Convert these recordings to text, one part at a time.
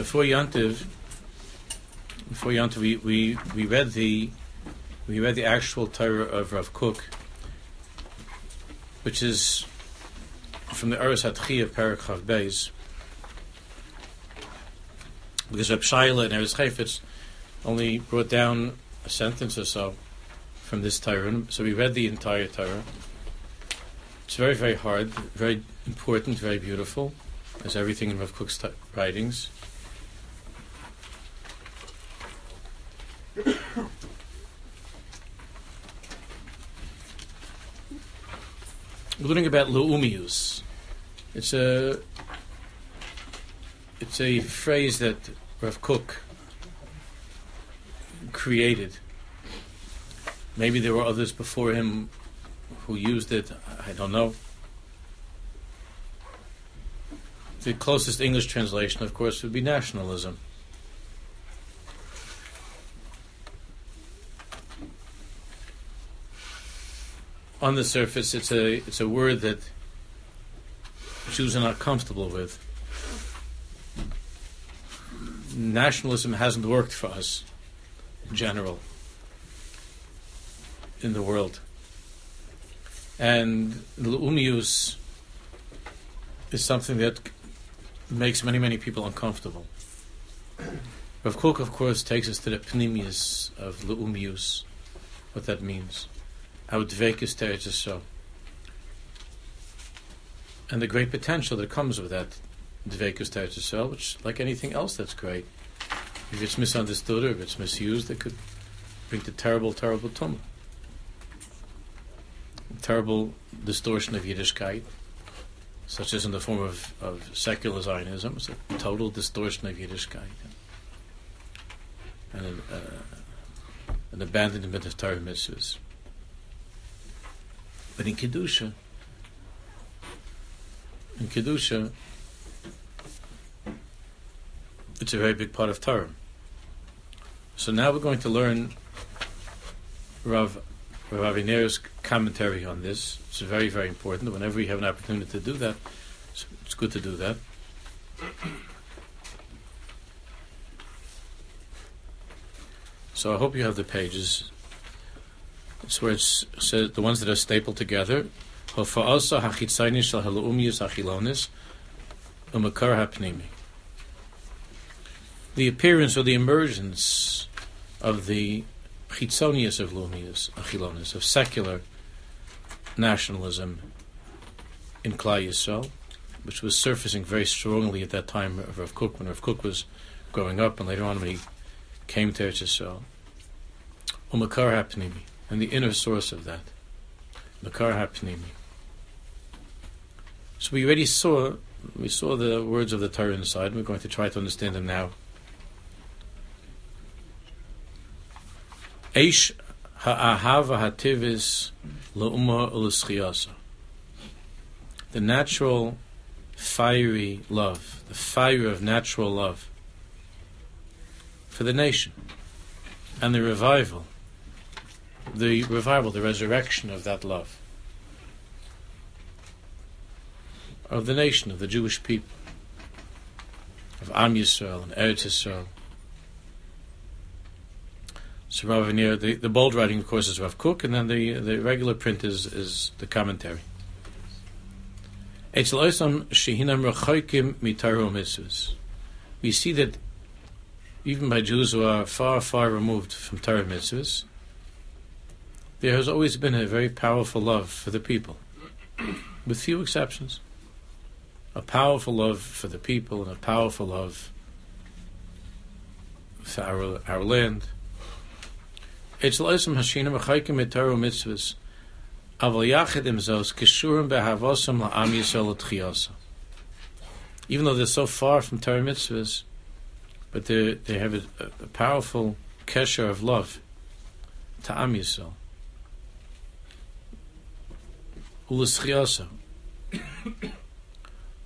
before Yantiv, before Yantiv, we, we, we read the we read the actual Torah of Rav Kook, which is from the Aras Hatchi of Parak Chav Beis. Because Reb Shaila and Eretz Chayfetz only brought down a sentence or so from this Torah, so we read the entire Torah. It's very, very hard, very important, very beautiful, as everything in Rav Kook's t- writings. We're learning about Leumius. It's a it's a phrase that Rav Kook created. Maybe there were others before him who used it. I don't know. The closest English translation, of course, would be nationalism. On the surface, it's a it's a word that Jews are not comfortable with. Nationalism hasn't worked for us in general in the world. And Leumius is something that makes many, many people uncomfortable. Rav Kook, of course, takes us to the pnimius of Leumius, what that means. How dvekus teretz so. And the great potential that comes with that dvekus teretz so, which, like anything else, that's great. If it's misunderstood or if it's misused, it could bring to terrible, terrible tumah terrible distortion of Yiddishkeit, such as in the form of, of secular Zionism. It's a total distortion of Yiddishkeit. And an, uh, an abandonment of Torah mitzvahs. But in Kedusha, in Kedusha, it's a very big part of Torah. So now we're going to learn Rav Rav commentary on this. It's very, very important. Whenever we have an opportunity to do that, it's, it's good to do that. So I hope you have the pages. It's where it says the ones that are stapled together. The appearance or the emergence of the chitzonius of leumius, achilonis, of secular nationalism in Klal Yisrael, which was surfacing very strongly at that time of Rav Kook, when Rav Kook was growing up, and later on when he came to Eretz Yisrael. Umakar hapnimi, and the inner source of that, Makar hapnimi. So we already saw we saw the words of the Torah inside. We're going to try to understand them now. Eish ha'ahava hativis la'uma u'leschiyasa. The natural, fiery love, the fire of natural love for the nation, and the revival, the revival, the resurrection of that love of the nation, of the Jewish people, of Am Yisrael and Eretz Yisrael, so Rav the, the bold writing, of course, is Rav Kook, and then the the regular print is is the commentary. We see that even by Jews who are far, far removed from Torah mitzvahs, there has always been a very powerful love for the people, with few exceptions. A powerful love for the people and a powerful love for our, our land Oisem Hashinim Etaru Mitzvahs Aval Yachid Imzos Kishurim Behavosam La'am Yisrael Even though they're so far from Torah Mitzvahs, but they they have a, a, powerful kesher of love to Am Yisrael. U'L'Tchiyasa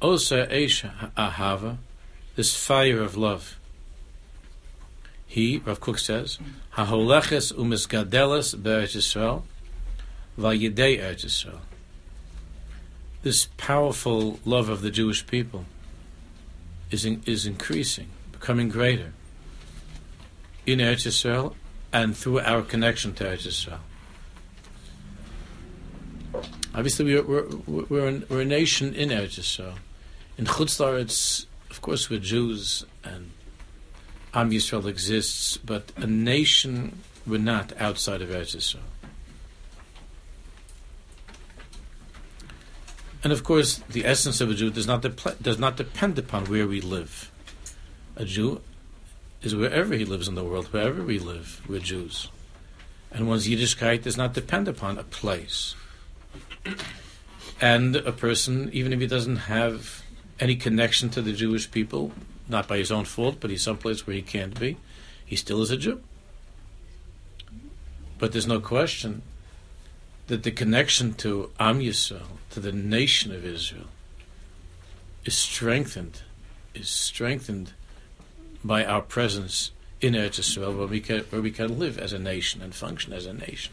Osa Eish Ahava this fire of love he, Rav Kook says, Haholeches umisgadeles be'eretz Yisrael, va'yidei Eretz Yisrael. This powerful love of the Jewish people is in, is increasing, becoming greater in Eretz Yisrael and through our connection to Eretz Yisrael. Obviously, we're, we're, we're, an, we're a nation in Eretz Yisrael. In Chutz it's of course, we're Jews and Am Yisrael exists, but a nation we're not outside of Eretz Yisrael. And of course, the essence of a Jew does not, de- does not depend upon where we live. A Jew is wherever he lives in the world, wherever we live, we're Jews. And one's Yiddishkeit does not depend upon a place. And a person, even if he doesn't have any connection to the Jewish people, not by his own fault, but he's someplace where he can't be, he still is a Jew. But there's no question that the connection to Am Yisrael, to the nation of Israel, is strengthened, is strengthened by our presence in Eretz Yisrael, where we can, where we can live as a nation and function as a nation.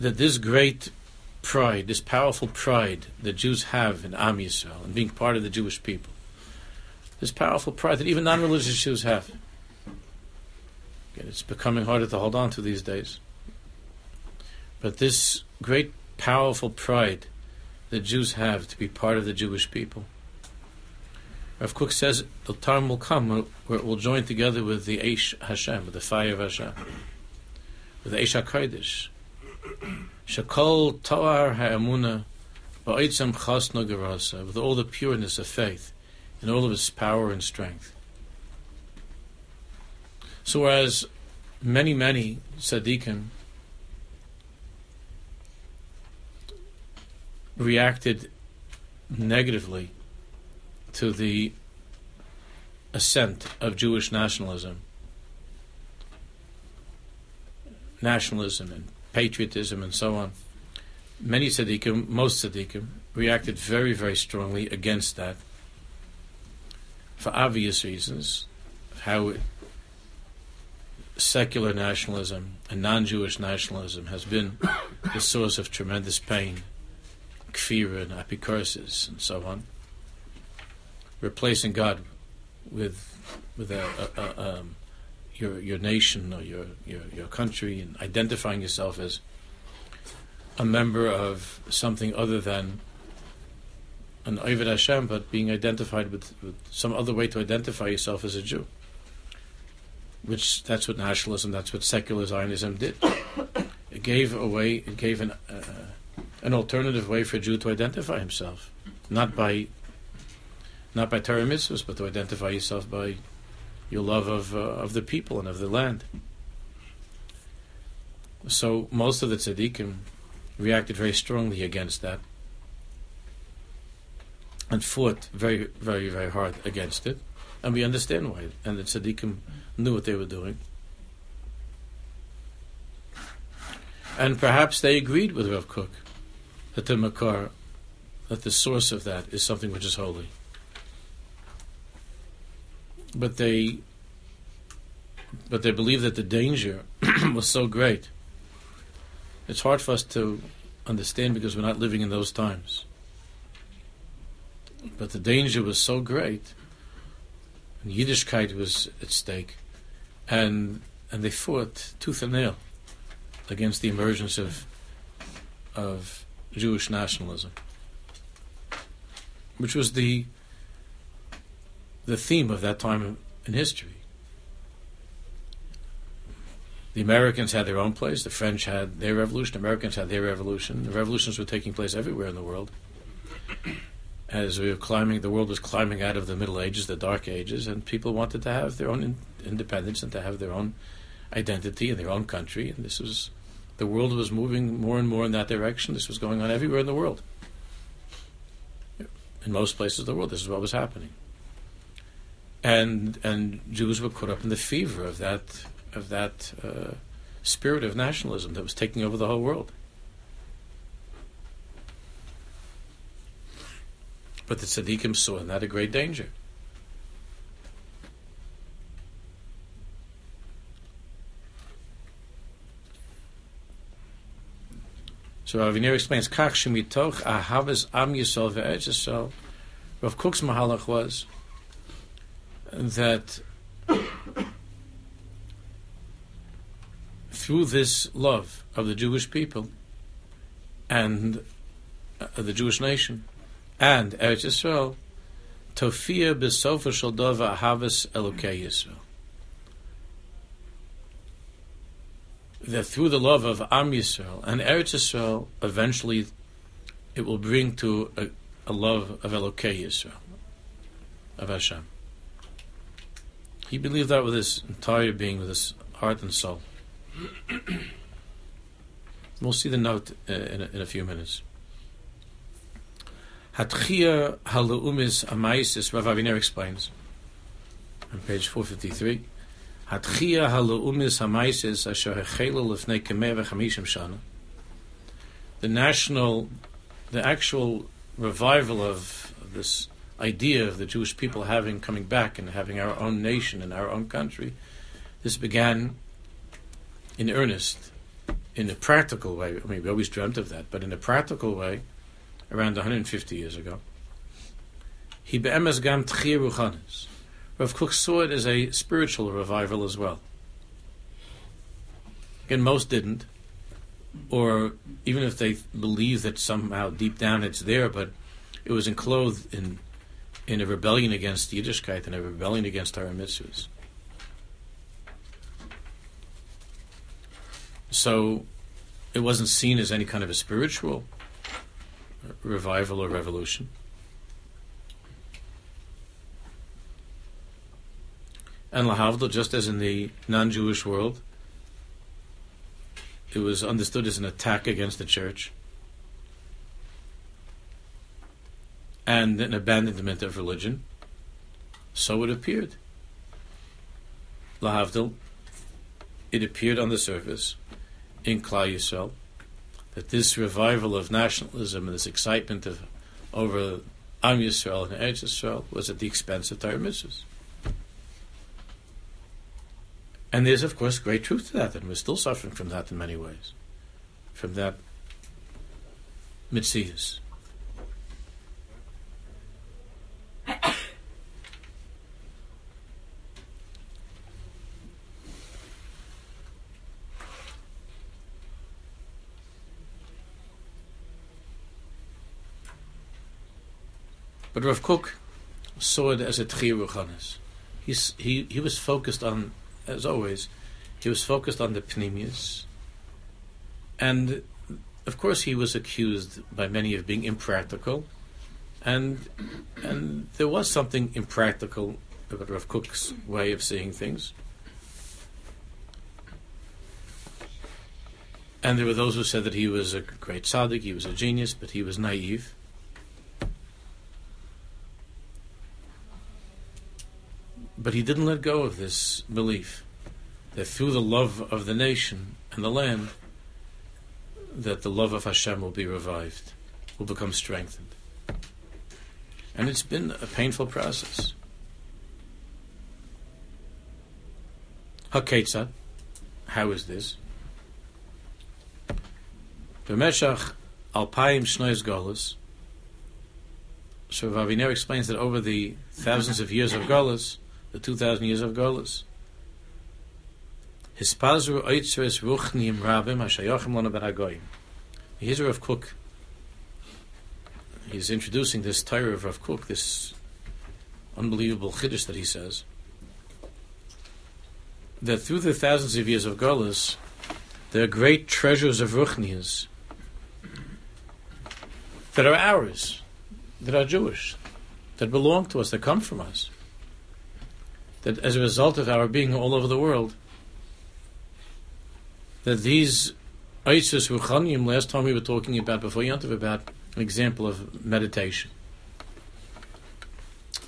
that this great pride, this powerful pride that Jews have in Am Yisrael and being part of the Jewish people, this powerful pride that even non-religious Jews have. Again, it's becoming harder to hold on to these days. But this great, powerful pride that Jews have to be part of the Jewish people. Rav Kook says the time will come where it will join together with the Eish Hashem, with the fire of Hashem, with the Eish HaKodesh. Shakol Toar Ha'emuna Ba'itzam Chasna Gerasa, with all the pureness of faith and all of its power and strength. So whereas many, many tzaddikim reacted negatively to the ascent of Jewish nationalism, nationalism and patriotism and so on. Many tzaddikim, most tzaddikim, reacted very, very strongly against that for obvious reasons. How secular nationalism and non-Jewish nationalism has been the source of tremendous pain kfira and apikoursis and so on, replacing God with with a, a, a, um, your your nation or your, your your country and identifying yourself as a member of something other than an Ovid Hashem, but being identified with, with some other way to identify yourself as a Jew. Which that's what nationalism, that's what secular Zionism did. It gave a way, it gave an uh, an alternative way for a Jew to identify himself, not by not by Torah mitzvahs, but to identify yourself by your love of uh, of the people and of the land. So most of the tzaddikim reacted very strongly against that and fought very, very, very hard against it, and we understand why. And the tzaddikim knew what they were doing. And perhaps they agreed with Rav Kook that the makar, that the source of that is something which is holy. But they, but they believe that the danger was so great. It's hard for us to understand because we're not living in those times. But the danger was so great, and Yiddishkeit was at stake, and and they fought tooth and nail against the emergence of of Jewish nationalism, which was the the theme of that time in history. The Americans had their own place. The French had their revolution. Americans had their revolution. The revolutions were taking place everywhere in the world. As we were climbing, the world was climbing out of the Middle Ages, the Dark Ages, and people wanted to have their own in- independence and to have their own identity and their own country. And this was the world was moving more and more in that direction. This was going on everywhere in the world. In most places of the world, this is what was happening. And and Jews were caught up in the fever of that of that uh, spirit of nationalism that was taking over the whole world. But the tzaddikim saw in that a great danger. So Aviner explains, Kach shemitoch ahavas am Yisrael ve'etz Yisrael. Rav Kook's mahalach was that through this love of the Jewish people and uh, the Jewish nation and Eretz Yisrael, Tofia b'sofa shel dova ahavas Elokei Yisrael. that through the love of Am Yisrael and Eretz Yisrael, eventually it will bring to a, a love of Elokei Yisrael, of Hashem. He believed that with his entire being, with his heart and soul. we'll see the note uh, in, a, in a few minutes. Hatchia haluumis amaisis, Rav Aviner explains on page 453. Hatchia hamaisis asher. The national, the actual revival of this idea of the Jewish people having coming back and having our own nation and our own country, this began in earnest, in a practical way. I mean, we always dreamt of that, but in a practical way, around 150 years ago. He be'emes gam ruchanis. Rav Kook saw it as a spiritual revival as well. And most didn't, or even if they believe that somehow deep down it's there, but it was enclosed in in a rebellion against Yiddishkeit and a rebellion against our mitzvahs. So it wasn't seen as any kind of a spiritual revival or revolution. and lahavdil, just as in the non-Jewish world, it was understood as an attack against the church and an abandonment of religion. So it appeared. Lahavdil, it appeared on the surface in Klal Yisrael that this revival of nationalism and this excitement of over Am Yisrael and Eretz Yisrael was at the expense of Torah mitzvahs. And there's, of course, great truth to that, and we're still suffering from that in many ways. From that mitzias. But Rav Kook saw it as a tchiruchanis. He's, he, he was focused on as always, he was focused on the pnimius. And of course, he was accused by many of being impractical. And and there was something impractical about Rav Kook's way of seeing things. And there were those who said that he was a great tzaddik, he was a genius, but he was naive. But he didn't let go of this belief that through the love of the nation and the land, that the love of Hashem will be revived, will become strengthened. And it's been a painful process. Haketzad, how is this? B'meshach alpayim shnois golus. So Rav Aviner explains that over the thousands of years of golus, the 2,000 years of Golas. Hispazru oitzres ruchnim rabim hashayachim lana ben hagoyim. Here's Rav Kook. He's introducing this Torah of Rav Kook, this unbelievable chiddush that he says, that through the thousands of years of Golas, there are great treasures of ruchnias that are ours, that are Jewish, that belong to us, that come from us that as a result of our being all over the world, that these Isis Ruchanium, last time we were talking about, before Yantav, about an example of meditation,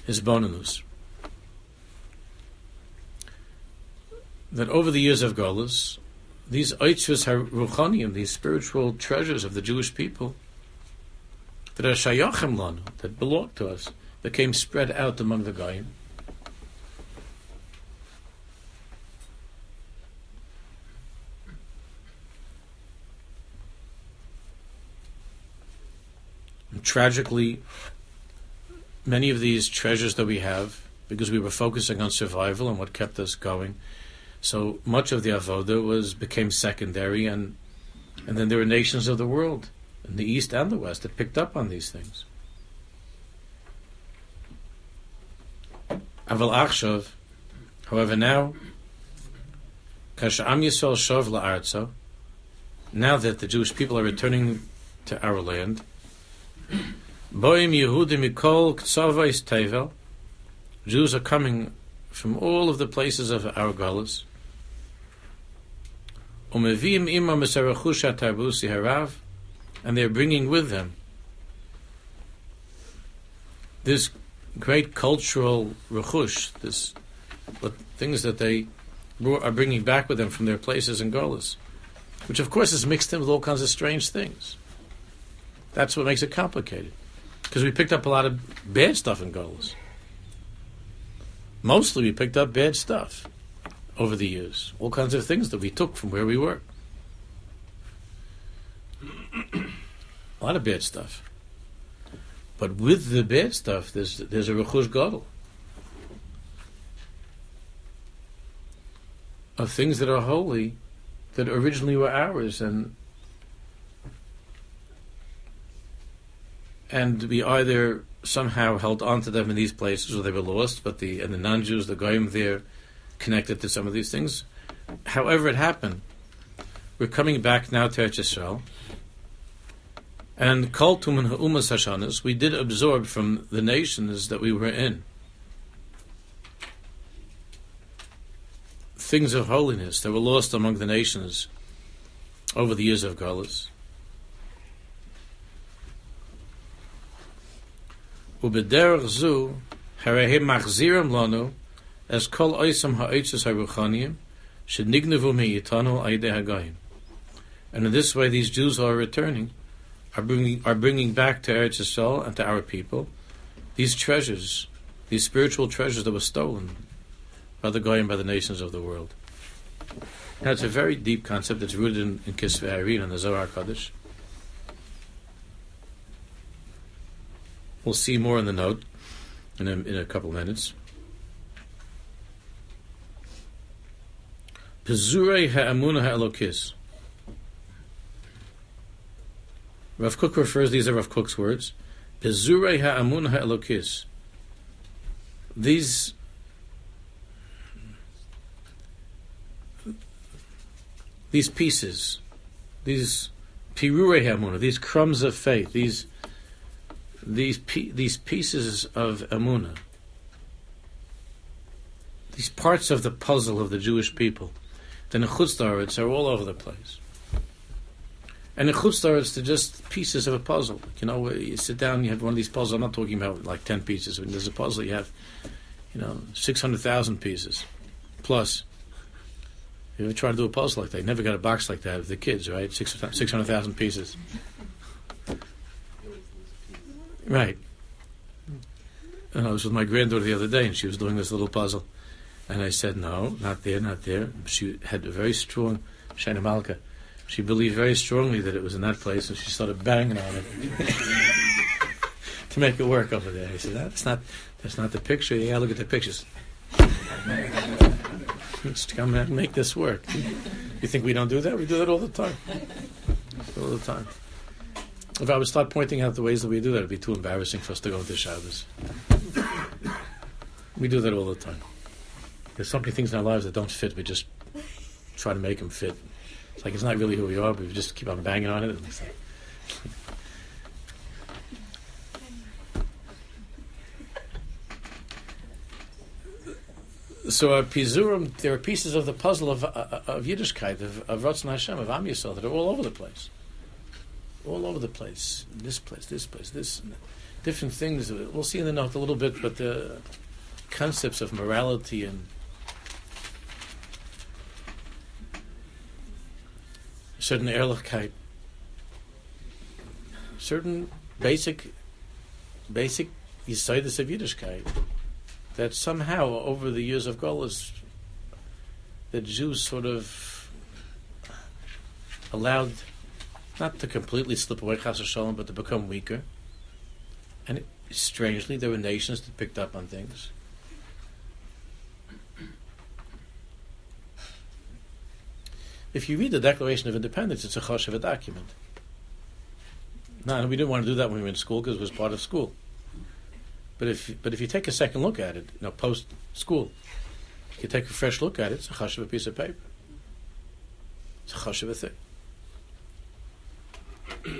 is bonanus. that over the years of Golas, these Eitzvus HaRuchaniim, these spiritual treasures of the Jewish people, that are Shayachim Lanu, that belong to us, became spread out among the Goyim. Tragically, many of these treasures that we have, because we were focusing on survival and what kept us going, so much of the avoda was became secondary, and and then there were nations of the world, in the east and the west, that picked up on these things. Aval Achshav, however, now, Kasham Yisrael Shov now that the Jewish people are returning to our land, Boim Yehudim Mikol Ktsavais Tevel, Jews are coming from all of the places of our galus, Umeviim imam tarbusi harav, and they're bringing with them this great cultural rechush, this things that they are bringing back with them from their places in Golas, which of course is mixed in with all kinds of strange things. That's what makes it complicated, because we picked up a lot of bad stuff in Golas. Mostly, we picked up bad stuff over the years. All kinds of things that we took from where we were. a lot of bad stuff. But with the bad stuff, there's there's a rechush gadol of things that are holy, that originally were ours, and and we either somehow held on to them in these places or they were lost, but the and the non-Jews, the goyim there, connected to some of these things. However, it happened. We're coming back now to Eretz Yisrael, and Kol Tumen Ha'umas Hashanas, we did absorb from the nations that we were in things of holiness that were lost among the nations over the years of Galus. Ubederach zu, harehim machziram lanu, as kol oisam ha'oitzes ha'ruchaniim, shenignevu me'yitanu aide ha'gayim. And in this way, these Jews who are returning, are bringing, are bringing back to Eretz Yisrael and to our people these treasures, these spiritual treasures that were stolen by the Goyim, by the nations of the world. Now, it's a very deep concept. that's rooted in, in Kisvei and the Zohar Kaddish. We'll see more in the note in a, in a couple minutes. Pezurei ha'amuna ha'elokis. Rav Kook refers, these are Rav Kook's words, Pezurei ha'amuna ha'elokis. These these pieces, these pirurei ha'amuna, these crumbs of faith, these these these pieces of amuna, these parts of the puzzle of the Jewish people the nechutz are all over the place. And nechutz they're just pieces of a puzzle. You know, you sit down, you have one of these puzzles. I'm not talking about like ten pieces. When there's a puzzle, you have, you know, six hundred thousand pieces, plus. You ever try to do a puzzle like that? You never got a box like that with the kids, right? Six hundred thousand pieces. Right. And I was with my granddaughter the other day, and she was doing this little puzzle. And I said, no, not there, not there. She had a very strong, Shaina Malka, she believed very strongly that it was in that place, and she started banging on it to make it work over there. I said, that's not, that's not the picture. Yeah, look at the pictures. Let's come and make this work. You think we don't do that? We do that all the time. All the time. If I would start pointing out the ways that we do that, it'd be too embarrassing for us to go into Shabbos. We do that all the time. There's so many things in our lives that don't fit. We just try to make them fit. It's like it's not really who we are, but we just keep on banging on it. So our pizurim, there are pieces of the puzzle of, uh, of Yiddishkeit, of, of Ratzon Hashem, of Am Yisrael, that are all over the place. All over the place. This place, this place, this. Different things. We'll see in the note a little bit, but the concepts of morality and certain Ehrlichkeit, certain basic, basic Yisaidis of Yiddishkeit that somehow over the years of Golas, the Jews sort of allowed not to completely slip away Chas Shalom, but to become weaker. And strangely, there were nations that picked up on things. If you read the Declaration of Independence, it's a Choshev document. No, we didn't want to do that when we were in school because it was part of school. But if but if you take a second look at it, you know, post school, you take a fresh look at it. It's a chashuv piece of paper. It's a chashuv thing.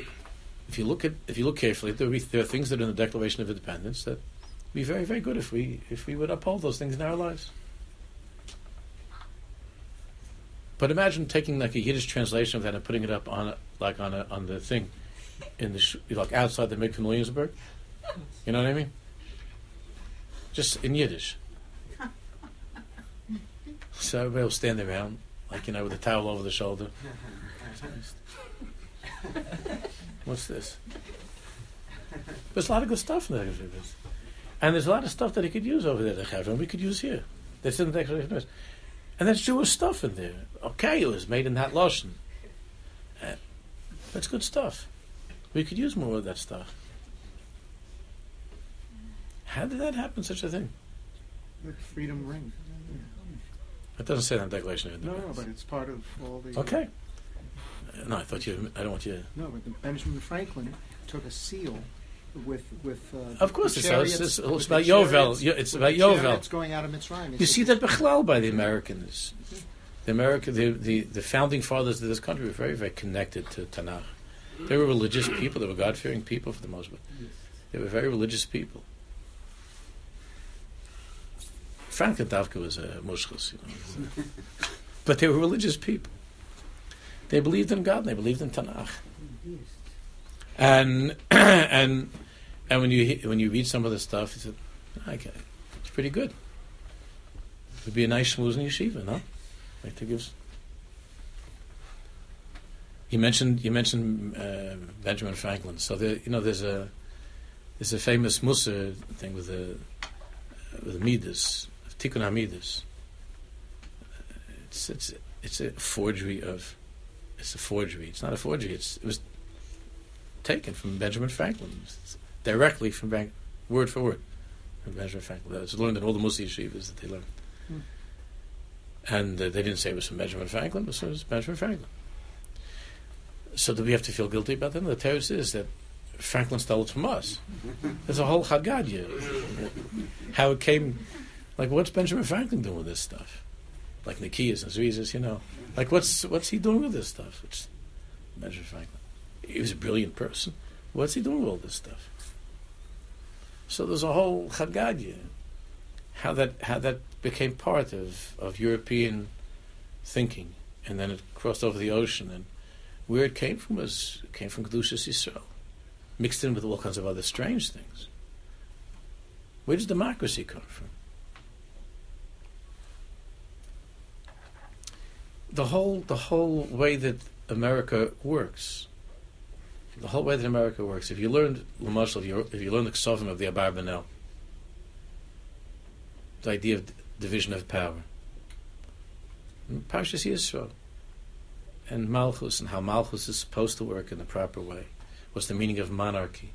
If you look at if you look carefully, there, be, there are things that are in the Declaration of Independence that would be very very good if we if we would uphold those things in our lives. But imagine taking like a Yiddish translation of that and putting it up on a, like on a, on the thing in the sh- like outside the Mikvah Williamsburg. You know what I mean? just in Yiddish. so everybody will stand around, like, you know, with a towel over the shoulder. What's this? There's a lot of good stuff in there. And there's a lot of stuff that he could use over there, the and we could use here. That's in the Declaration And there's Jewish stuff in there. Okay, it was made in that Lashon. Uh, that's good stuff. We could use more of that stuff. How did that happen, such a thing? The freedom ring. It doesn't say that in the Declaration of No, no, but it's part of all the. Okay. No, I thought you. I don't want you. No, but the Benjamin Franklin took a seal with with. Uh, of course, it's, it's, it's, it's about Yovel. It's about Yovel. It's going out of Mitzrayim. You see that bechlal by the Americans. The America, the, the, the founding fathers of this country were very, very connected to Tanakh. They were religious people. They were God fearing people for the most part. They were very religious people. Franklin Davka was a mushkos, you know. but they were religious people. They believed in God. They believed in Tanakh. And and and when you when you read some of the stuff, you said, "Okay, it's pretty good. It would be a nice schmooze in yeshiva, no? Like to give." You mentioned you mentioned uh, Benjamin Franklin. So there, you know, there's a there's a famous Musa thing with the uh, with the Midas Tikkun Hamidus. It's it's it's a forgery of. It's a forgery. It's not a forgery. It's it was taken from Benjamin Franklin, it's directly from Bank, word for word, from Benjamin Franklin. It's learned in all the Musi yeshivas that they learned. Hmm. And uh, they didn't say it was from Benjamin Franklin, but it was Benjamin Franklin. So do we have to feel guilty about them? The terrorist is that Franklin stole it from us. There's a whole Haggadah. How it came like, what's Benjamin Franklin doing with this stuff? Like Nikias and Zrizas, you know. Like, what's what's he doing with this stuff? It's Benjamin Franklin. He was a brilliant person. What's he doing with all this stuff? So there's a whole Chagadia, how that how that became part of, of European thinking, and then it crossed over the ocean, and where it came from was came from Kedushas Yisrael, mixed in with all kinds of other strange things. Where does democracy come from? The whole the whole way that America works, the whole way that America works. If you learned Lamashal, if you, if you the Ksovim of the Abarbanel, the idea of division of power, Parshas Yisrael, and Malchus, and how Malchus is supposed to work in the proper way. What's the meaning of monarchy?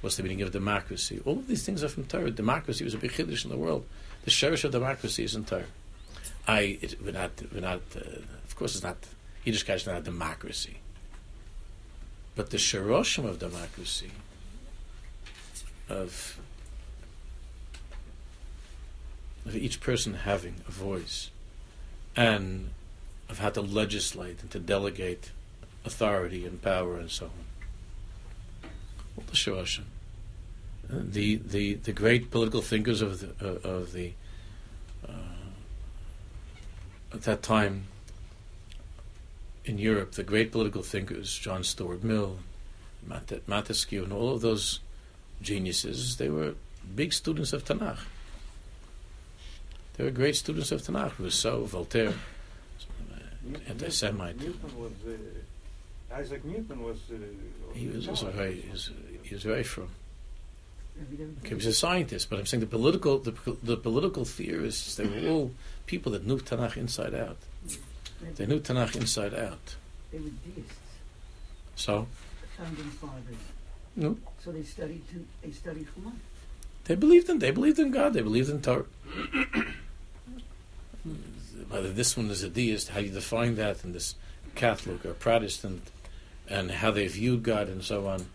What's the meaning of democracy? All of these things are from Torah. Democracy was a big chiddush in the world. The cherish of democracy is in Torah. I it, we're not we're not uh, of course it's not Yiddishkeit is not a democracy, but the sharoshim of democracy of of each person having a voice and of how to legislate and to delegate authority and power and so on. All the sharoshim. The, the, the great political thinkers of the, uh, of the uh, at that time in Europe, the great political thinkers, John Stuart Mill, Montesquieu, and all of those geniuses, they were big students of Tanakh. They were great students of Tanakh. Rousseau, Voltaire, anti-Semite. Newton was uh, Isaac Newton was. Uh, He was also very, he was, he was very from. Never He was a scientist, but I'm saying the political, the, the political theorists, they were all people that knew Tanakh inside out. They knew Tanakh inside out. They were deists, So, founding fathers. no, So they studied. To, they studied Chumash. they believed in, they believed in God, they believed in Torah. Whether this one is a deist, how you define that, and this Catholic or Protestant, and how they viewed God and so on.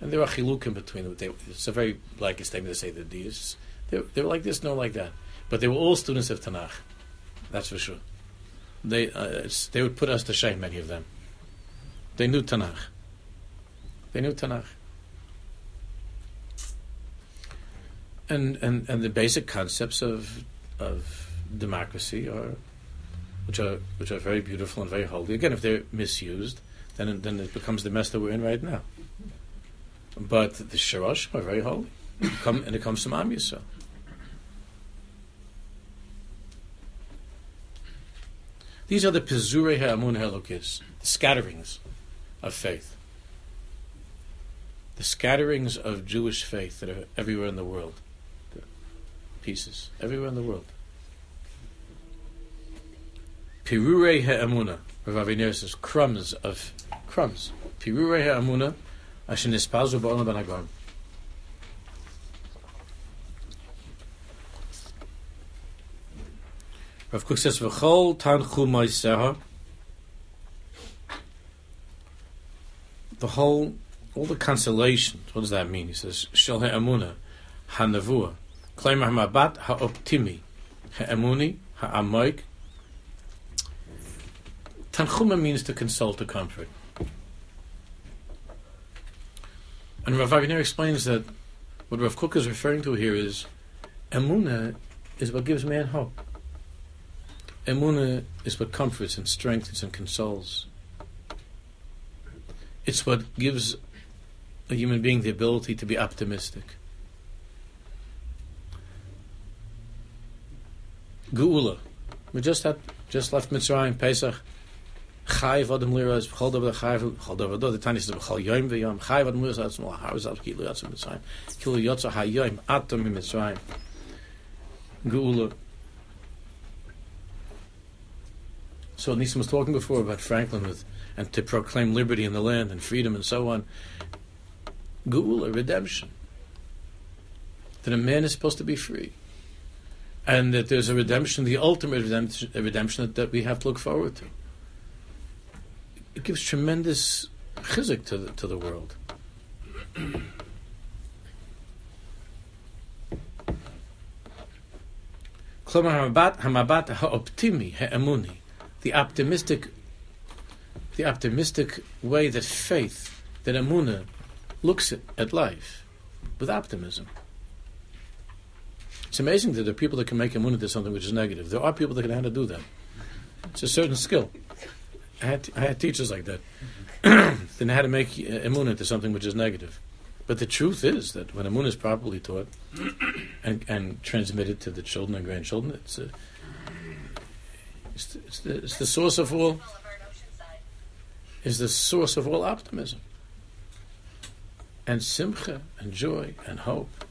And there are chilukim between them. They, it's a very like statement to say they're deists. They, they were like this, no like that. But they were all students of Tanakh. That's for sure. They uh, they would put us to shame, many of them. They knew Tanakh. They knew Tanakh. And, and, and the basic concepts of, of democracy are, which are, which are very beautiful and very holy. Again, if they're misused, then, then it becomes the mess that we're in right now. But the Sharash are very holy. Come, and it comes from Am Yisrael. These are the Pizure Ha'amun Helokis, the scatterings of faith. The scatterings of Jewish faith that are everywhere in the world. Pieces, everywhere in the world. Pirure Ha'amuna, Rav Aviner says, crumbs of, crumbs. Pirure Ha'amuna, Asher Nispazu Ba'olam Banagam. Rav Kook says, "V'chol tanchu moiseha." The whole, all the consolations. What does that mean? He says, "Shel ha'amuna, ha'navua, claim ha'mabat ha'optimi, ha'amuni, ha'amoik." Tanchuma means to consult, to comfort. And Rav Aviner explains that what Rav Kook is referring to here is emuna is what gives man hope. Emuna is what comforts and strengthens and consoles. It's what gives a human being the ability to be optimistic. Geula. We just had just left Mitzrayim, Pesach. Adam the says, Yom V'yom, Adam Mitzrayim, Kilu Yotza HaYom, Atom Mitzrayim. Geula. So Nisim was talking before about Franklin with, and to proclaim liberty in the land and freedom and so on. Geula, redemption. That a man is supposed to be free. And that there's a redemption, the ultimate redemption, redemption that, that we have to look forward to. It gives tremendous chizik to the, to the world. The optimistic the optimistic way that faith, that Amuna looks at, at life with optimism. It's amazing that there are people that can make Amuna into something which is negative. There are people that can know how to do that. It's a certain skill. I had, I had teachers like that. they know how to make Amuna into something which is negative. But the truth is that when Amuna is properly taught and, and transmitted to the children and grandchildren, it's a, it's the, it's the, it's the source of all is the source of all optimism and simcha and joy and hope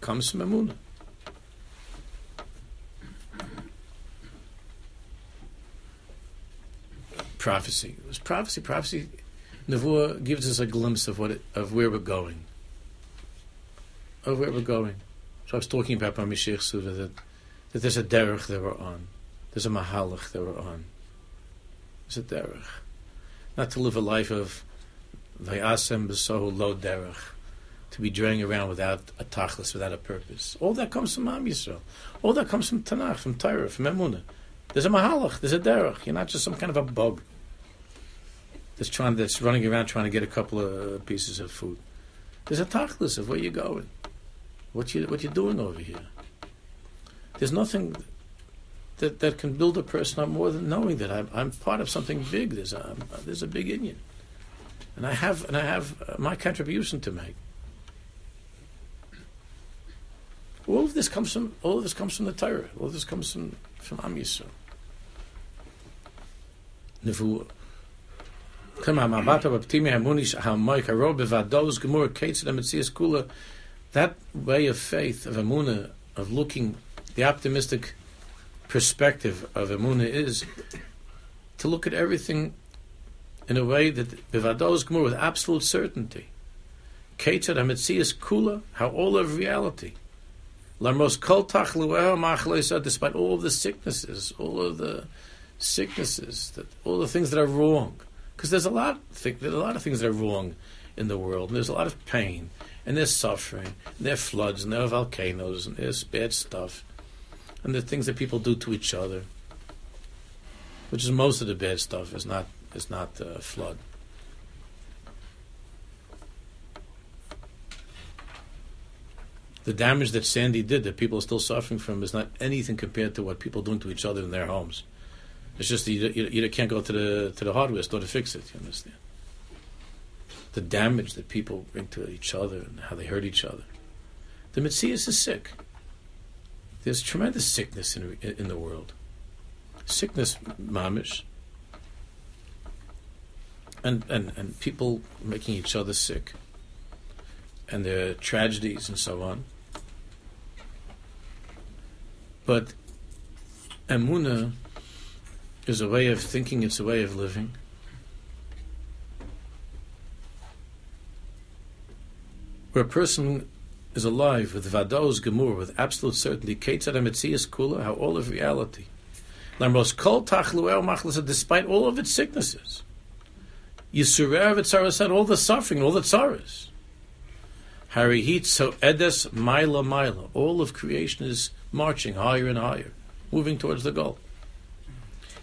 comes from Emunah. Prophecy. It was prophecy. Prophecy. Nevuah gives us a glimpse of what it, of where we're going. Of where we're going. So I was talking about by Mashiach Suda that, that there's a derech that we're on. There's a mahalach that we're on. There's a derech. Not to live a life of vayasem b'sohu lo derech. To be draying around without a tachlis, without a purpose. All that comes from Am Yisrael. All that comes from Tanakh, from Torah, from Emunah. There's a mahalach. There's a derech. You're not just some kind of a bug that's trying that's running around trying to get a couple of pieces of food. There's a tachlis of where you're going, what you what you're doing over here. There's nothing that, that can build a person up more than knowing that I'm, I'm part of something big. There's a there's a big Indian, and I have and I have uh, my contribution to make. All of this comes from all of this comes from the Torah. All of this comes from from Am Yisrael. That way of faith, of Amunah, of looking, the optimistic perspective of Amunah is to look at everything in a way that Bivados Gemur with absolute certainty. Ketzad HaMetzias Kula, how all of reality. Despite all of the sicknesses, all of the sicknesses, that all the things that are wrong. Because there's a lot, there's a lot of things that are wrong in the world, and there's a lot of pain, and there's suffering, and there are floods, and there are volcanoes, and there's bad stuff, and the things that people do to each other, which is most of the bad stuff, is not is not uh, flood. The damage that Sandy did, that people are still suffering from, is not anything compared to what people are doing to each other in their homes. It's just you, you, you can't go to the to the hardware store to fix it. You understand? The damage that people bring to each other and how they hurt each other. The Metzias is sick. There's tremendous sickness in in the world. Sickness, mamish. And, and, and people making each other sick. And their tragedies and so on. But Emuna is a way of thinking, it's a way of living. Where a person is alive with vados gemur, with absolute certainty, ketzad emetzias kula, how all of reality, lamos kol tachluel machlasa, despite all of its sicknesses, yisurev etzaras had all the suffering, all the tzaras. Harihit so edes mila mila, all of creation is marching higher and higher, moving towards the goal.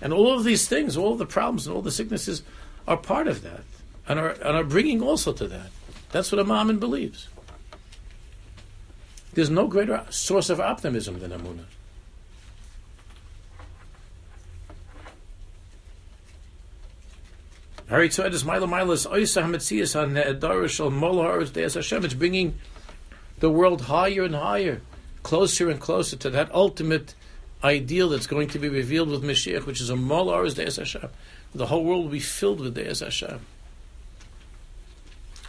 And all of these things, all the problems and all the sicknesses are part of that and are, and are bringing also to that. That's what a Mammon believes. There's no greater source of optimism than Amunah. It's bringing the world higher and higher, closer and closer to that ultimate ideal that's going to be revealed with Mashiach, which is a Mol Aris Deis Hashem. The whole world will be filled with Deis Hashem.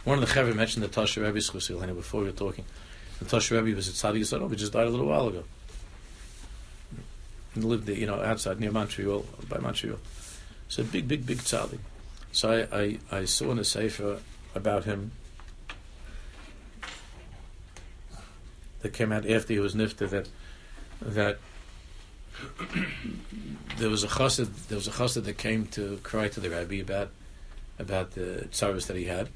One of the Chaver mentioned the Tosher Rebbe before we were talking. The Tosher Rebbe was at Sadi Yisrael, just died a little while ago. He lived there, you know, outside near Montreal, by Montreal. So big, big, big tzaddik. So I, I, I saw in a sefer about him that came out after he was nifta that that there was a chassid, there was a chassid that came to cry to the rabbi about about the tsaras that he had,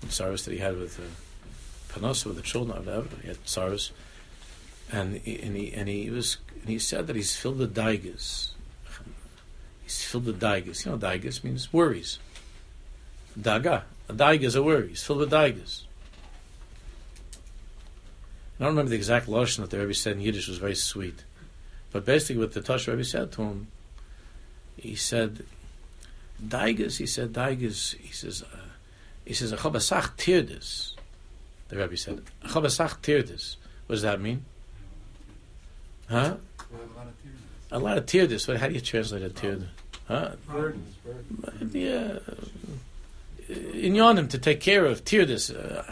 the tsaras that he had with uh, with the children, whatever. He had tsaras, and he, and he and he was and he said that he's filled with daigas. He's filled with daigas. You know, daigas means worries. Daga, a daiga is a worry. He's filled with daigas. I don't remember the exact lashon that the Rebbe said in Yiddish was very sweet. But basically, what the Tosh Rebbe said to him, he said, Daigas, he said, Daigas, he says, uh, he says, Achabasach tirdis. The Rebbe said, Achabasach tirdis. What does that mean? Huh? A lot of tirdis. What, how do you translate a tird? Huh? Burdens. Yeah. In Yonim, to take care of tirdis, uh,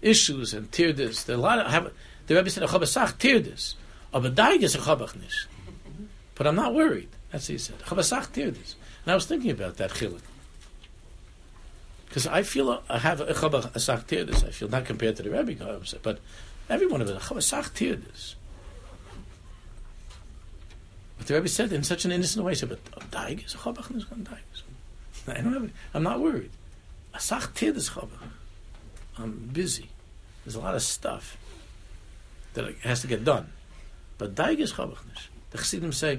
issues and tirdis. There are a lot of, have, the Rebbe said, Achabasach tirdis. Aber daiges a chabach nish. But I'm not worried. That's what he said. Chabasach tirdes. And I was thinking about that chiluk. Because I feel I have a chabach asach tirdes. I feel not compared to the Rebbe, but every one of it, chabasach tirdes. But the Rebbe said in such an innocent way, he said, but daiges a chabach nish. I don't have, I'm not worried. Asach tirdes chabach. I'm busy. There's a lot of stuff that has to get done. But daiga is chabachnish. The Chassidim say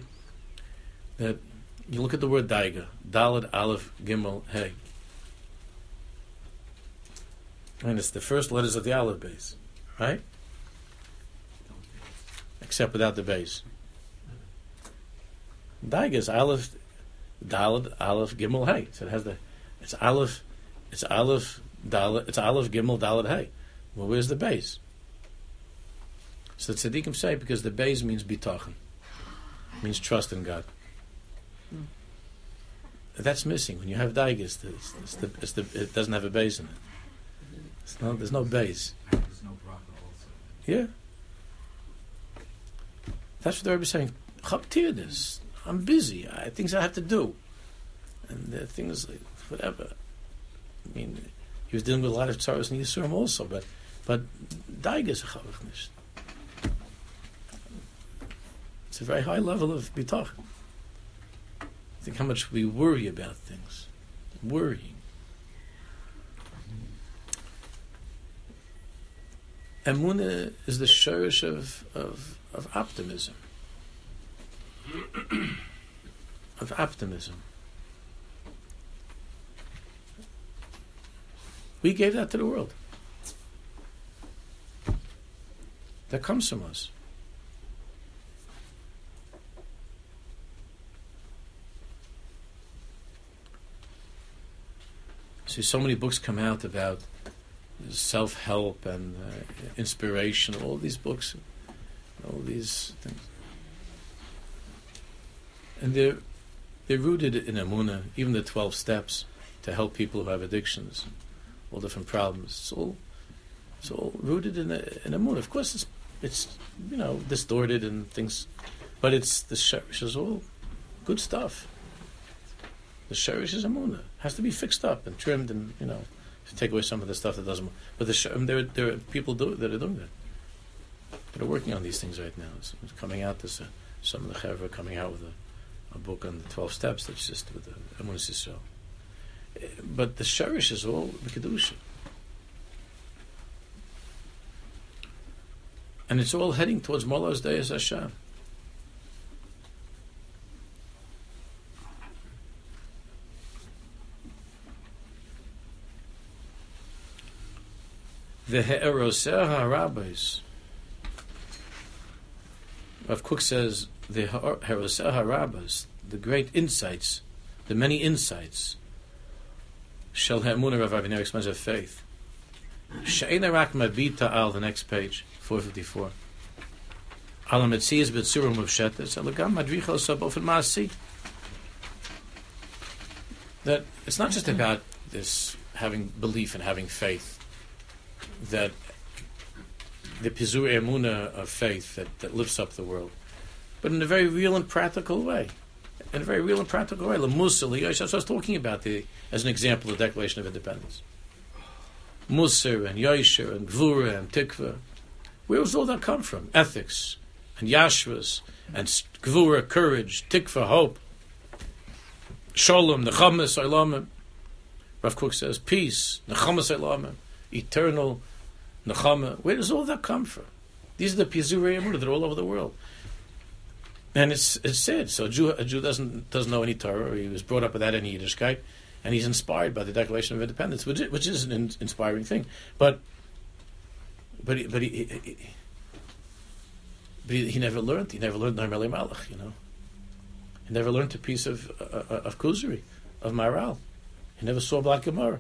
that you look at the word daiga, Dalad, Aleph, Gimel, Hey. And it's the first letters of the Aleph base, right? Except without the base. Daiga is Aleph, Dalad, Aleph, Gimel, Hey. So it has the, it's Aleph, it's Aleph, Dalad, it's Aleph, Gimel, Dalad, Hey. Well, where's the base? So the tzaddikim say because the base means bitachon, means trust in God. That's missing. When you have daigas, it's, it's the, it's the, it doesn't have a base in it. It's no, there's no base. There's no. Yeah. That's what the Rebbe is saying. Chaptir this. I'm busy. I have things I have to do. And the things, like, whatever. I mean, he was dealing with a lot of tsaros and Yisurim also, but but daigas chavach It's a very high level of bitach. Think how much we worry about things. Worrying. Emunah is the shirish of, of, of optimism. of optimism. We gave that to the world. That comes from us. See, so many books come out about self help and uh, inspiration, all these books, all these things. And they're, they're rooted in Amuna, even the 12 steps to help people who have addictions, all different problems. It's all, it's all rooted in, a, in Amuna. Of course, it's, it's, you know, distorted and things, but it's the Sherish is all good stuff. The Sherish is Amuna. Has to be fixed up and trimmed and, you know, take away some of the stuff that doesn't. But the sh- there, there are people do, that are doing that. That are working on these things right now. It's, it's coming out. there's some of the chevra coming out with a, a book on the twelve steps that's just with the Emunis Yisrael. Eh, But the sherish is all the kedusha, and it's all heading towards Molos Deis Hashem. The He'eroseh HaRabbis. Rav Kook says the He'eroseh HaRabbis, the great insights, the many insights, Shel Ha'emunah Rav Aviner explains of faith. She'ena rak mabita al, the next page, 454. Al ha-metzias b'tzurim muvshetes, ela gam madricha ma'asi. That it's not just about this having belief and having faith, that the pizur emuna of faith that, that lifts up the world, but in a very real and practical way. In a very real and practical way. Lamusa, I was talking about the, as an example the Declaration of Independence. Musar and Yosher and Gvura and Tikva. Where does all that come from? Ethics and Yashvas and Gvura, courage, Tikva, hope. Shalom, Nechamas, Olamim. Rav Kook says peace, Nechamas, Olamim. Eternal Nechama. Where does all that come from? These are the Pizurei Emunah. They're all over the world. And it's it's said. So a Jew, a Jew doesn't doesn't know any Torah. He was brought up without any Yiddishkeit, and he's inspired by the Declaration of Independence, which is, which is an in, inspiring thing. But but he, but he, he, but he, he never learned. He never learned Narmeli Malach. You know, he never learned a piece of uh, of Kuzari, of Maharal. He never saw blatt Gemara.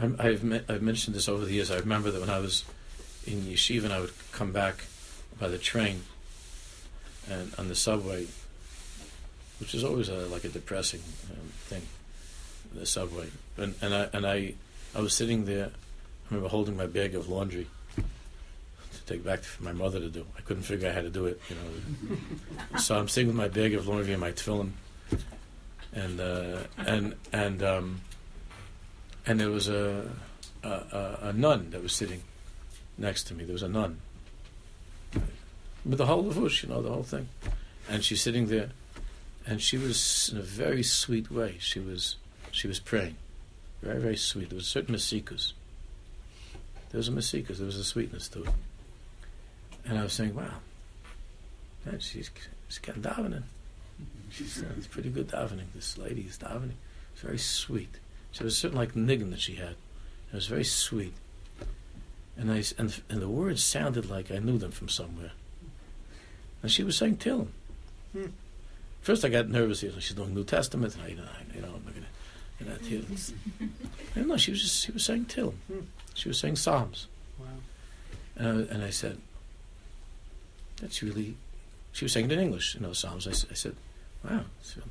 I'm, I've me- I've mentioned this over the years. I remember that when I was in yeshiva, and I would come back by the train and on the subway, which is always a, like a depressing um, thing, the subway. And, and I and I I was sitting there. I remember holding my bag of laundry to take back for my mother to do. I couldn't figure out how to do it, you know. so I'm sitting with my bag of laundry and my tefillin, and uh, and and um, and there was a, a, a, a nun that was sitting next to me. There was a nun with the whole levush, you know, the whole thing, and she's sitting there, and she was in a very sweet way. She was she was praying, very very sweet. There was certain masikas. There was a masikas. There was a sweetness to it, and I was saying, wow, man, she's she's kind of davening. She's it's pretty good davening. This lady is davening. It's very sweet. She was a certain like niggin that she had. It was very sweet. And I and, and the words sounded like I knew them from somewhere. And she was saying Tehillim. Hmm. First, I got nervous. You know, she's doing New Testament, and I, you know, I, you know I'm gonna, you know, Tehillim. and no, she was just she was saying Tehillim. Hmm. She was saying Psalms. Wow. And I, and I said, that's really. She was saying it in English, you know, Psalms. I, I said, wow, it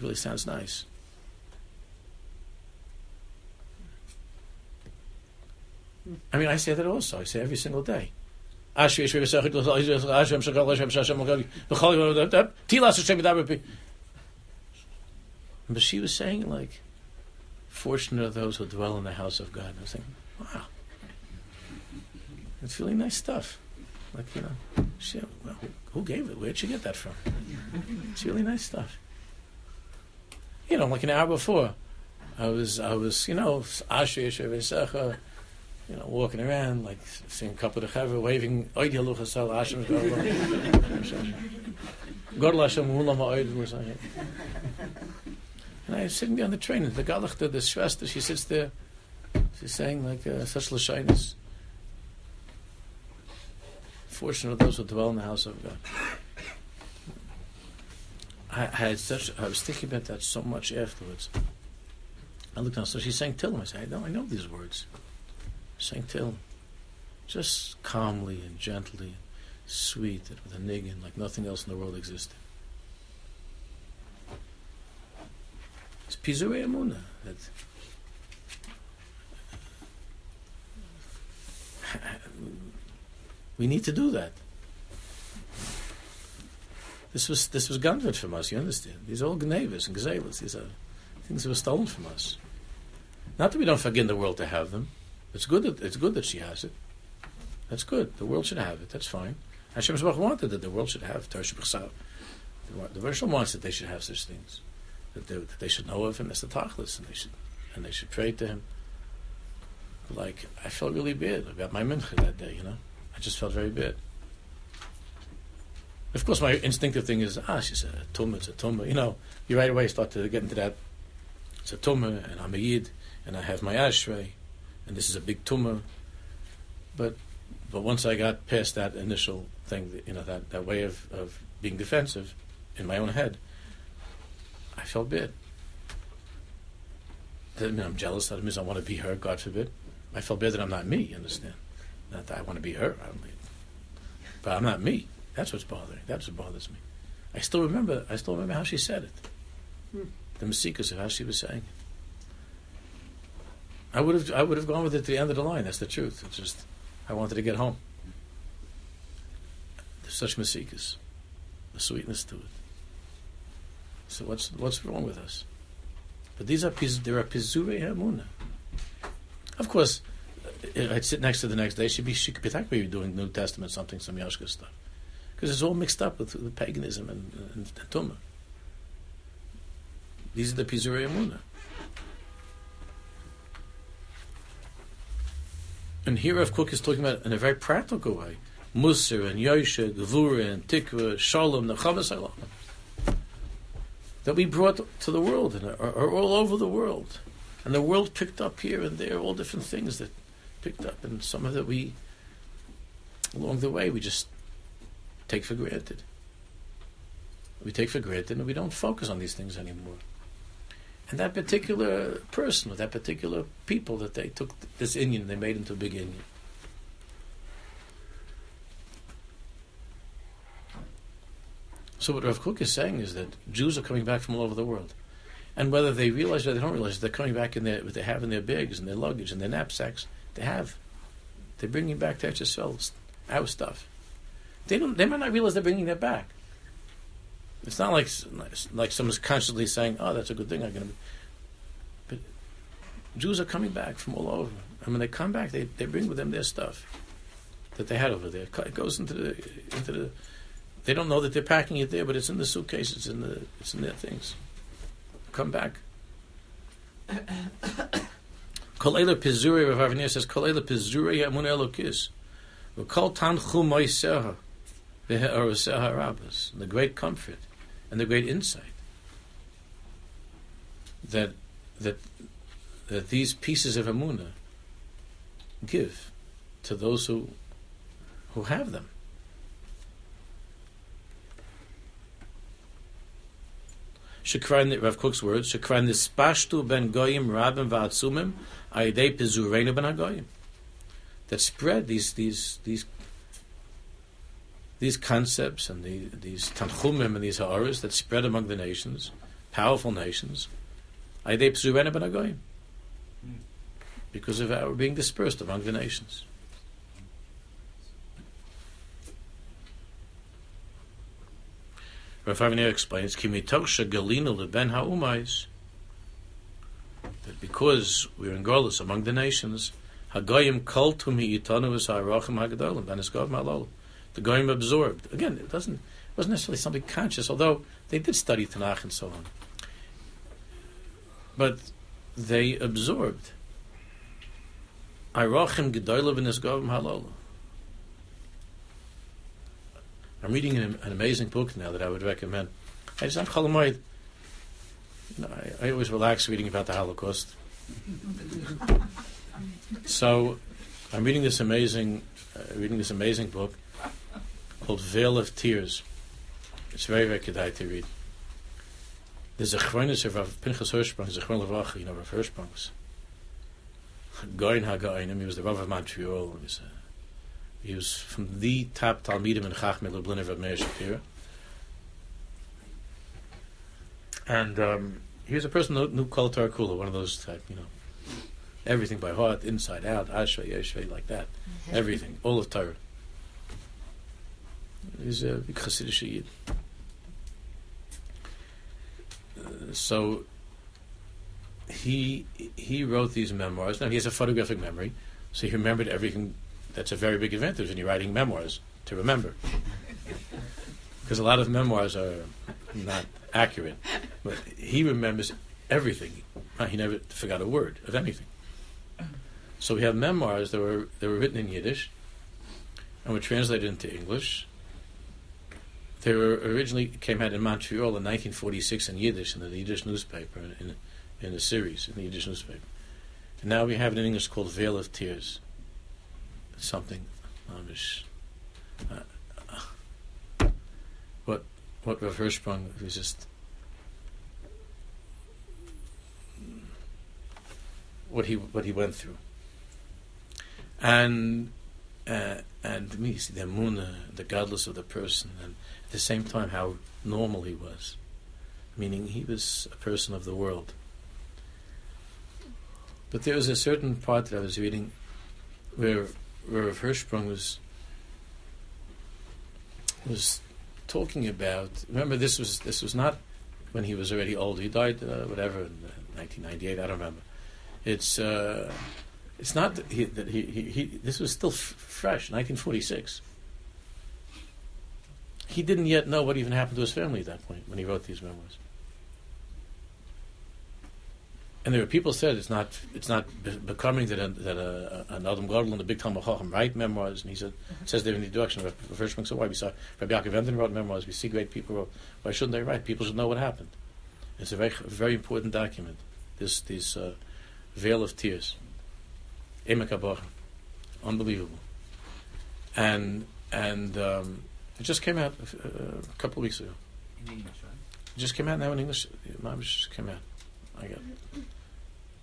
really sounds nice. I mean, I say that also. I say every single day. But she was saying like, fortunate are those who dwell in the house of God. And I was thinking, wow, it's really nice stuff. Like you know, she, well, who gave it? Where'd she get that from? It's really nice stuff. You know, like an hour before, I was I was you know Asher you know, walking around, like seeing couple of the waving, Oid Yaluch Hasel Hashem God Hashem or something. And I was sitting there on the train, and the Galachta, the Shvester, she sits there, she's saying like uh, such Lashinas. Fortunate those who dwell in the house of God. I, had such, I was thinking about that so much afterwards. I looked down, so she's saying Tillim. I said, I know, I know these words. Saying Till, just calmly and gently, and sweet, and with a niggin like nothing else in the world existed. It's Pizure Amuna. That we need to do that. This was this was gunfit from us. You understand? These are all gnevas and gazelas. These are things that were stolen from us. Not that we don't forget in the world to have them. It's good that it's good that she has it. That's good. The world should have it. That's fine. Hashem wanted that the world should have Torah The Rosh wants that they should have such things, that they, that they should know of him as the Tachlis, and they should and they should pray to him. Like I felt really bad about my mincha that day. You know, I just felt very bad. Of course, my instinctive thing is, ah, she's a tumah, it's a tumah. You know, you right away start to get into that. It's a tumah, and I'm a yid, and I have my ashrei, and this is a big tumor. But but once I got past that initial thing, you know, that, that way of, of being defensive in my own head, I felt bad. That mean I'm jealous. That means I want to be her. God forbid. I felt bad that I'm not me. You understand? Not that I want to be her. I don't mean, but I'm not me. That's what's bothering. That's what bothers me. I still remember. I still remember how she said it. Hmm. The masikas of how she was saying it. I would have I would have gone with it to the end of the line. That's the truth. It's just I wanted to get home. There's such masikas, a sweetness to it. So what's what's wrong with us? But these are there are pizure hamuna. Of course, uh, I'd sit next to the next day. She'd be she could be maybe doing New Testament something, some Yashka stuff, because it's all mixed up with, with paganism and, and, and tumah. These are the pizure hamuna. And here Rav Kook is talking about in a very practical way. Musar and Yosha, Gevura and Tikva, Shalom, Nechavas that we brought to the world and are, are, all over the world. And the world picked up here and there all different things that picked up, and some of that we, along the way, we just take for granted. We take for granted and we don't focus on these things anymore. And that particular person, or that particular people that they took this Indian, they made into a big Indian. So what Rav Kook is saying is that Jews are coming back from all over the world. And whether they realize it or they don't realize, it, they're coming back in their, what they have in their bags and their luggage and their knapsacks. They have. They're bringing back their Eretz our stuff. They don't. They might not realize they're bringing that back. It's not like like someone's constantly saying, "Oh, that's a good thing." I'm going to. But Jews are coming back from all over, and when they come back, they, they bring with them their stuff that they had over there. It goes into the into the. They don't know that they're packing it there, but it's in the suitcase. It's in the it's in their things. Come back. Kolela Pizuri Rav Aviner says Kolela Pizuri Amun Elokis. V'kol Tanchu Moiseha V'Ha'araseha Rabbas. The great comfort and the great insight that that that these pieces of Amuna give to those who who have them. Shekran, Rav Kook's words, Shekran ben goyim rabim ayidei ben hagoyim. That spread these these these these concepts and the, these tanchumim and these ha'aras that spread among the nations, powerful nations, because of our being dispersed among the nations. Rav Aviner explains, "Kimitoksha galina leben ha'umais." That because we're in Golis among the nations, Hagoyim kol tumi itanu is ha'arachim ha'gadolim, ben esgav ma'alol. The Goyim absorbed. Again, it doesn't, it wasn't necessarily something conscious, although they did study Tanakh and so on. But they absorbed. Arachim gedolim ben esgav ma'alol. I'm reading an, an, amazing book now that I would recommend. I just Cholamoid. You know, I, I, always relax reading about the Holocaust. so, I'm reading this amazing, uh, reading this amazing book called Vale of Tears. It's very, very kedai to read. There's a chronis of Rav Pinchas Hirschsprung, there's a chron Lavacha, you know, Rav Hirschsprung's. Goin HaGoinim, he was the Rav of Montreal, he was a he was from the top Talmidim in Chachmei Lublin of Meir Shapira. And um, he was a person who knew Kol Torah Kula, one of those type, you know, everything by heart, inside out, Ashra, Yeshvei, like that. Mm-hmm. Everything, all of Torah. He's a big Hasidic Yid. Uh, so he he wrote these memoirs. Now he has a photographic memory, so he remembered everything that's a very big advantage when you're writing memoirs to remember. Because a lot of memoirs are not accurate. But he remembers everything. Uh, he never forgot a word of anything. So we have memoirs that were, that were written in Yiddish and were translated into English. They were originally came out in Montreal in 1946 in Yiddish in the Yiddish newspaper in, in a series in the Yiddish newspaper. And now we have it in English called Vale of Tears something. Uh, uh, what what Rav Hirschsprung was just what he what he went through, and uh, and me the moon, the godless of the person, and the same time how normal he was, meaning he was a person of the world. But there was a certain part that I was reading where where Hirschsprung was was talking about. Remember, this was this was not when he was already old. He died, uh, whatever, in uh, 1998. I don't remember. It's uh, it's not that he, that he, he, he This was still f- fresh, 1946. He didn't yet know what even happened to his family at that point when he wrote these memoirs and there were people said it's not it's not becoming that a, that a, an Adam Gadol and the big Talmud Chacham write memoirs, and he said it says there in the introduction. The first one, so why we saw Rabbi Yaakov Emden wrote memoirs. We see great people wrote. Why shouldn't they write? People should know what happened. It's a very very important document. This this uh, vale of tears, Emek unbelievable, and and um, it just came out uh, a couple of weeks ago. In English, right? It just came out now in English. It just came out. I got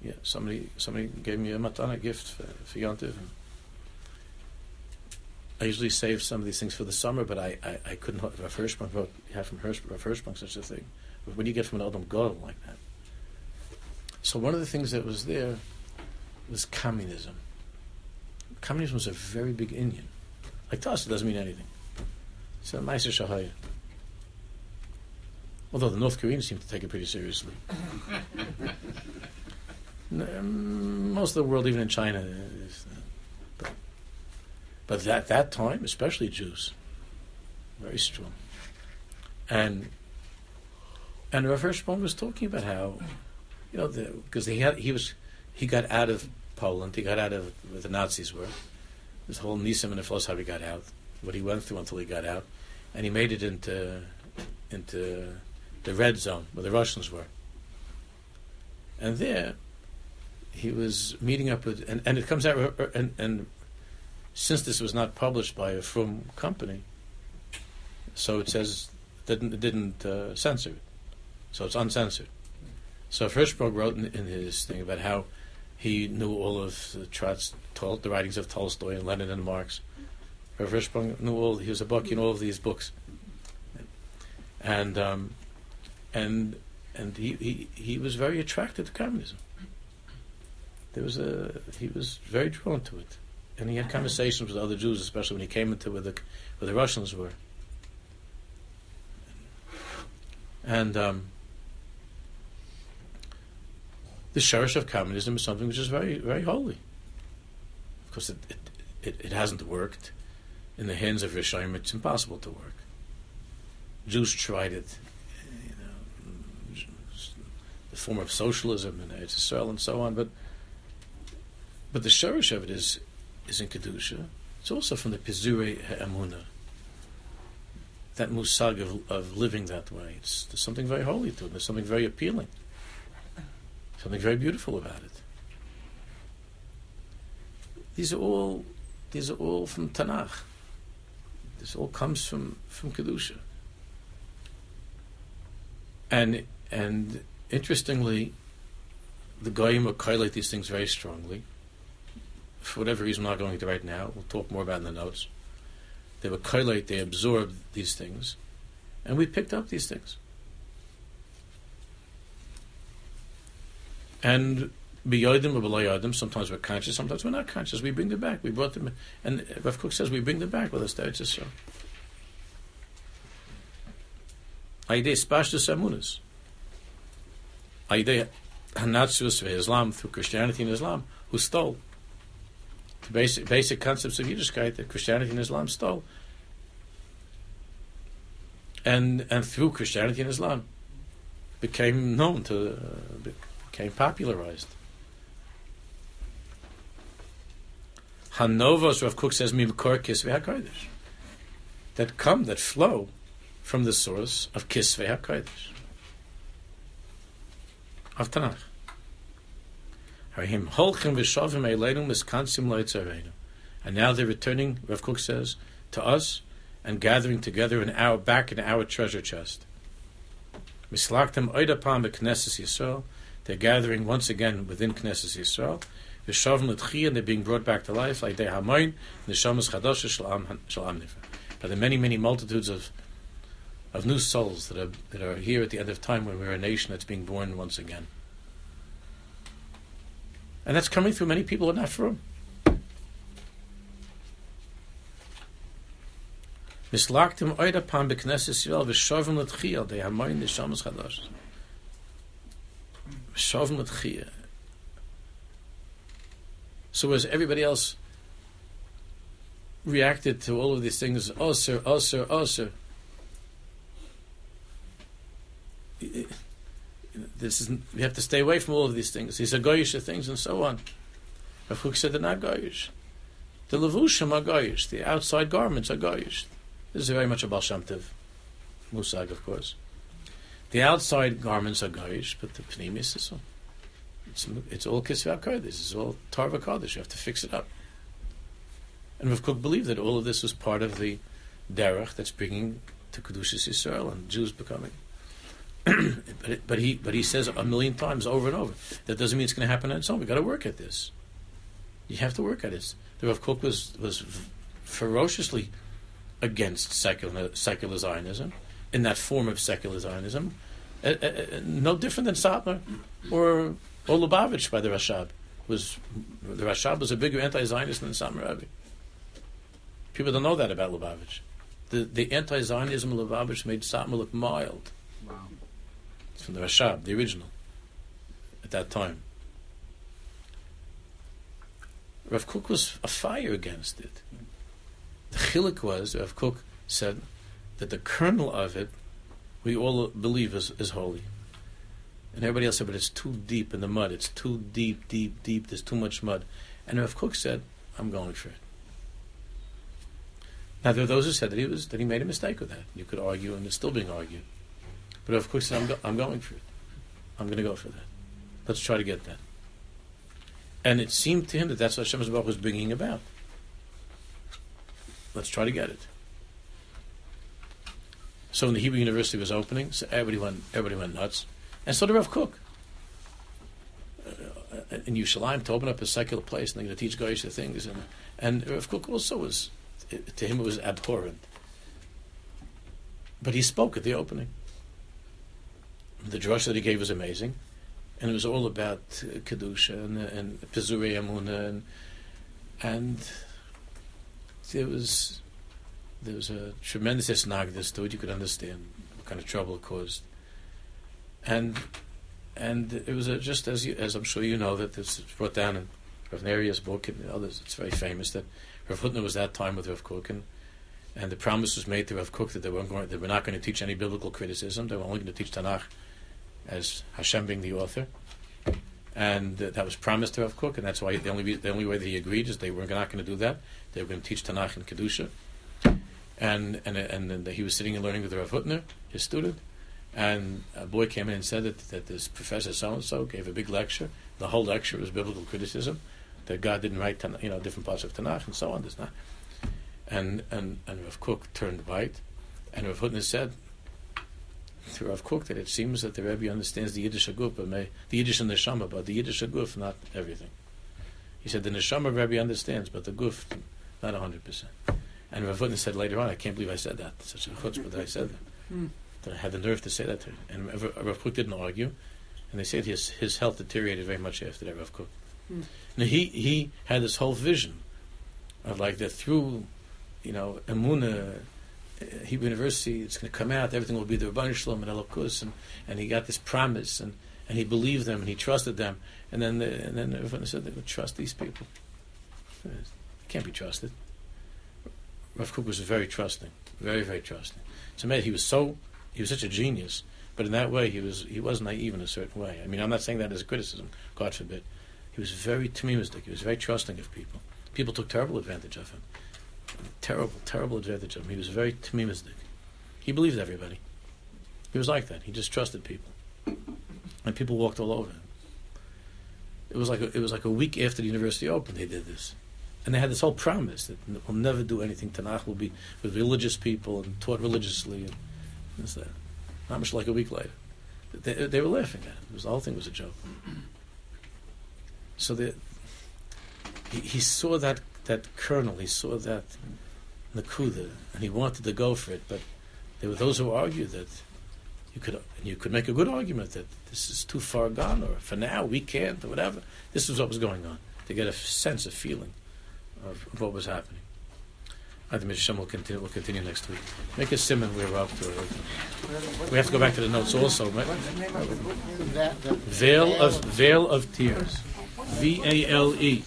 yeah, somebody somebody gave me a matana gift for, for Yontiv. I usually save some of these things for the summer, but I, I, I couldn't. Rav Hirschsprung wrote, have from Hirsch, Rav such a thing. But when you get from an Adam Gadol like that? So one of the things that was there was communism. Communism was a very big Indian. Like to us, it doesn't mean anything. A Meiser Shahaya. Although the North Koreans seem to take it pretty seriously. Um, most of the world, even in China, is, uh, but, but at that time, especially Jews, very strong. And and Rav Hirschsprung was talking about how, you know, because he had he was he got out of Poland, he got out of where the Nazis were. This whole Nisim and Neflos, how he got out, what he went through until he got out, and he made it into into the red zone where the Russians were. And there, he was meeting up with, and, and it comes out, and, and since this was not published by a Frum company, so it says didn't it didn't uh, censor it, so it's uncensored. So Hirschsprung wrote in, in, his thing about how he knew all of the, the writings of Tolstoy and Lenin and Marx, Rav Hirschsprung knew all. He was a buck in all of these books, and um, and and he, he he was very attracted to communism. There was a he was very drawn to it, and he had conversations with other Jews, especially when he came into where the where the Russians were. And um, the sherish of communism is something which is very very holy. Of course, it it, it, it hasn't worked in the hands of Rishaim. It's impossible to work. Jews tried it, you know, the form of socialism in Israel and so on, but but the shorish of it is is in kedusha. It's also from the pizure ha'amuna. That musag of, of living that way. It's, there's something very holy to it. There's something very appealing. Something very beautiful about it. These are all these are all from Tanakh. This all comes from from kedusha. And and interestingly, the goyim will highlight these things very strongly for whatever reason I'm not going to right now, we'll talk more about in the notes. They were collate, they absorbed these things, and we picked up these things. And biyodim or below sometimes we're conscious, sometimes we're not conscious. We bring them back. We brought them, and Rav Kook says we bring them back with us. There, just so. Aide spashtus amunas. Aide hanatzus Islam through Christianity and Islam, who stole the basic basic concepts of Yiddishkeit that Christianity and Islam stole, and and through Christianity and Islam became known to uh, became popularized. Hanovos Rav Kook says Mimkor Kisvei Hakodesh that come that flow from the source of Kisvei Hakodesh of Tanakh. And now they're returning, Rav Kook says, to us and gathering together in our back in our treasure chest. They're gathering once again within Knesset Yisrael. And they're being brought back to life like they By the Shamus Khadosh, Shlamh Shalamnifa. But there are many, many multitudes of of new souls that are that are here at the end of time when we're a nation that's being born once again. And that's coming through many people in that room. Mislaktim oida pan beknesses Yisrael v'shovim l'tchiyah they hamoyin nishamas chadash. V'shovim l'tchiyah. So as everybody else reacted to all of these things, oh, osir, osir, oh, osir, oh, this is we have to stay away from all of these things. These are goyish things and so on. Rav Kook said they're not goyish. The levushim are goyish. The outside garments are goyish. This is very much a Tov musag, of course. The outside garments are goyish, but the pnimis is all. It's, it's all kisvei kodesh. It's all tarva kodesh. You have to fix it up. And Rav Kook believed that all of this was part of the derech that's bringing to kedushas Yisrael and Jews becoming but, it, but he but he says a million times over and over that doesn't mean it's going to happen on its own. We got to work at this. You have to work at it. The Rav Kook was was ferociously against secular secular Zionism in that form of secular Zionism, uh, uh, uh, no different than Satmar or or Lubavitch by the Rashab. Was the Rashab was a bigger anti-Zionist than Satmar Rebbe. People don't know that about Lubavitch. The the anti-Zionism of Lubavitch made Satmar look mild Wow. It's from the Rashab, the original, at that time. Rav Kook was afire against it. The chilik was, Rav Kook said, that the kernel of it, we all believe is, is holy. And everybody else said, but it's too deep in the mud. It's too deep, deep, deep. There's too much mud. And Rav Kook said, I'm going for it. Now there are those who said that he was that he made a mistake with that. You could argue, and it's still being argued. But of course, I'm, go- I'm going for it. I'm going to go for that. Let's try to get that. And it seemed to him that that's what Hashem was bringing about. Let's try to get it. So when the Hebrew University was opening, so everybody went, everybody went nuts. And so did Rav Kook. Uh, in Yerushalayim to open up a secular place and they're going to teach Goyish things. And, and Rav Kook also was to him it was abhorrent. But he spoke at the opening. The drush that he gave was amazing, and it was all about uh, kedusha and and pizurei amuna and and there was there was a tremendous esnagdus to it. You could understand what kind of trouble it caused, and and it was a, just as you, as I'm sure you know that this is brought down in Rav Neria's book and others. It's very famous that Rav Hutner was that time with Rav Kook and. And the promise was made to Rav Kook that they weren't going, they were not going to teach any biblical criticism. They were only going to teach Tanakh as Hashem being the author, and uh, that was promised to Rav Kook, and that's why the only the only way that he agreed is they were not going to do that. They were going to teach Tanakh and Kedusha, and and and, and he was sitting and learning with Rav Hutner, his student, and a boy came in and said that that this professor so and so gave a big lecture. The whole lecture was biblical criticism, that God didn't write Tanakh, you know different parts of Tanakh and so on. There's not, and and and Rav Kook turned white, and Rav Hutner said to Rav Kook that it seems that the Rebbe understands the Yiddish Aguf, but may, the Yiddish and the Neshama, but the Yiddish Aguf, not everything. He said the Neshama Rebbe understands, but the Guf, not 100%. And Rav Hutner said later on, I can't believe I said that. Such a chutzpah that I said that. Hmm. That I had the nerve to say that to him. And Rav, Kook didn't argue. And they said his, his health deteriorated very much after that, Rav Kook. Hmm. Now he, he had this whole vision of like that through, you know, Emunah, uh, Hebrew University, it's going to come out, everything will be the Rabban Shalom and Elokus, and, and he got this promise, and, and he believed them, and he trusted them, and then the, and then everyone said they would trust these people. They can't be trusted. Rav Kook was very trusting, very very trusting. So amazing. He was so he was such a genius, but in that way he was he was naive in a certain way. I mean, I'm not saying that as a criticism, God forbid. He was very tamimistic. He was very trusting of people. People took terrible advantage of him terrible, terrible advantage of him. He was very tamimistic. He believed everybody. He was like that. He just trusted people, and people walked all over him. It was like a, it was like a week after the university opened. They did this, and they had this whole promise that we'll never do anything. Tanakh will be with religious people and taught religiously, and this that. Not much like a week later, they, they were laughing at it. it was, the whole thing was a joke. So the, he, he saw that that kernel, he saw that nakuda, and he wanted to go for it. But there were those who argued that you could you could make a good argument that this is too far gone, or for now we can't, or whatever. This was what was going on to get a sense of feeling of, of what was happening. I think Mr. Shem will continue, will continue next week. Make a simon we're up to. We have to go back to the notes also. What's the name of the book? That, the Vale of Vale of Tears. V A L E.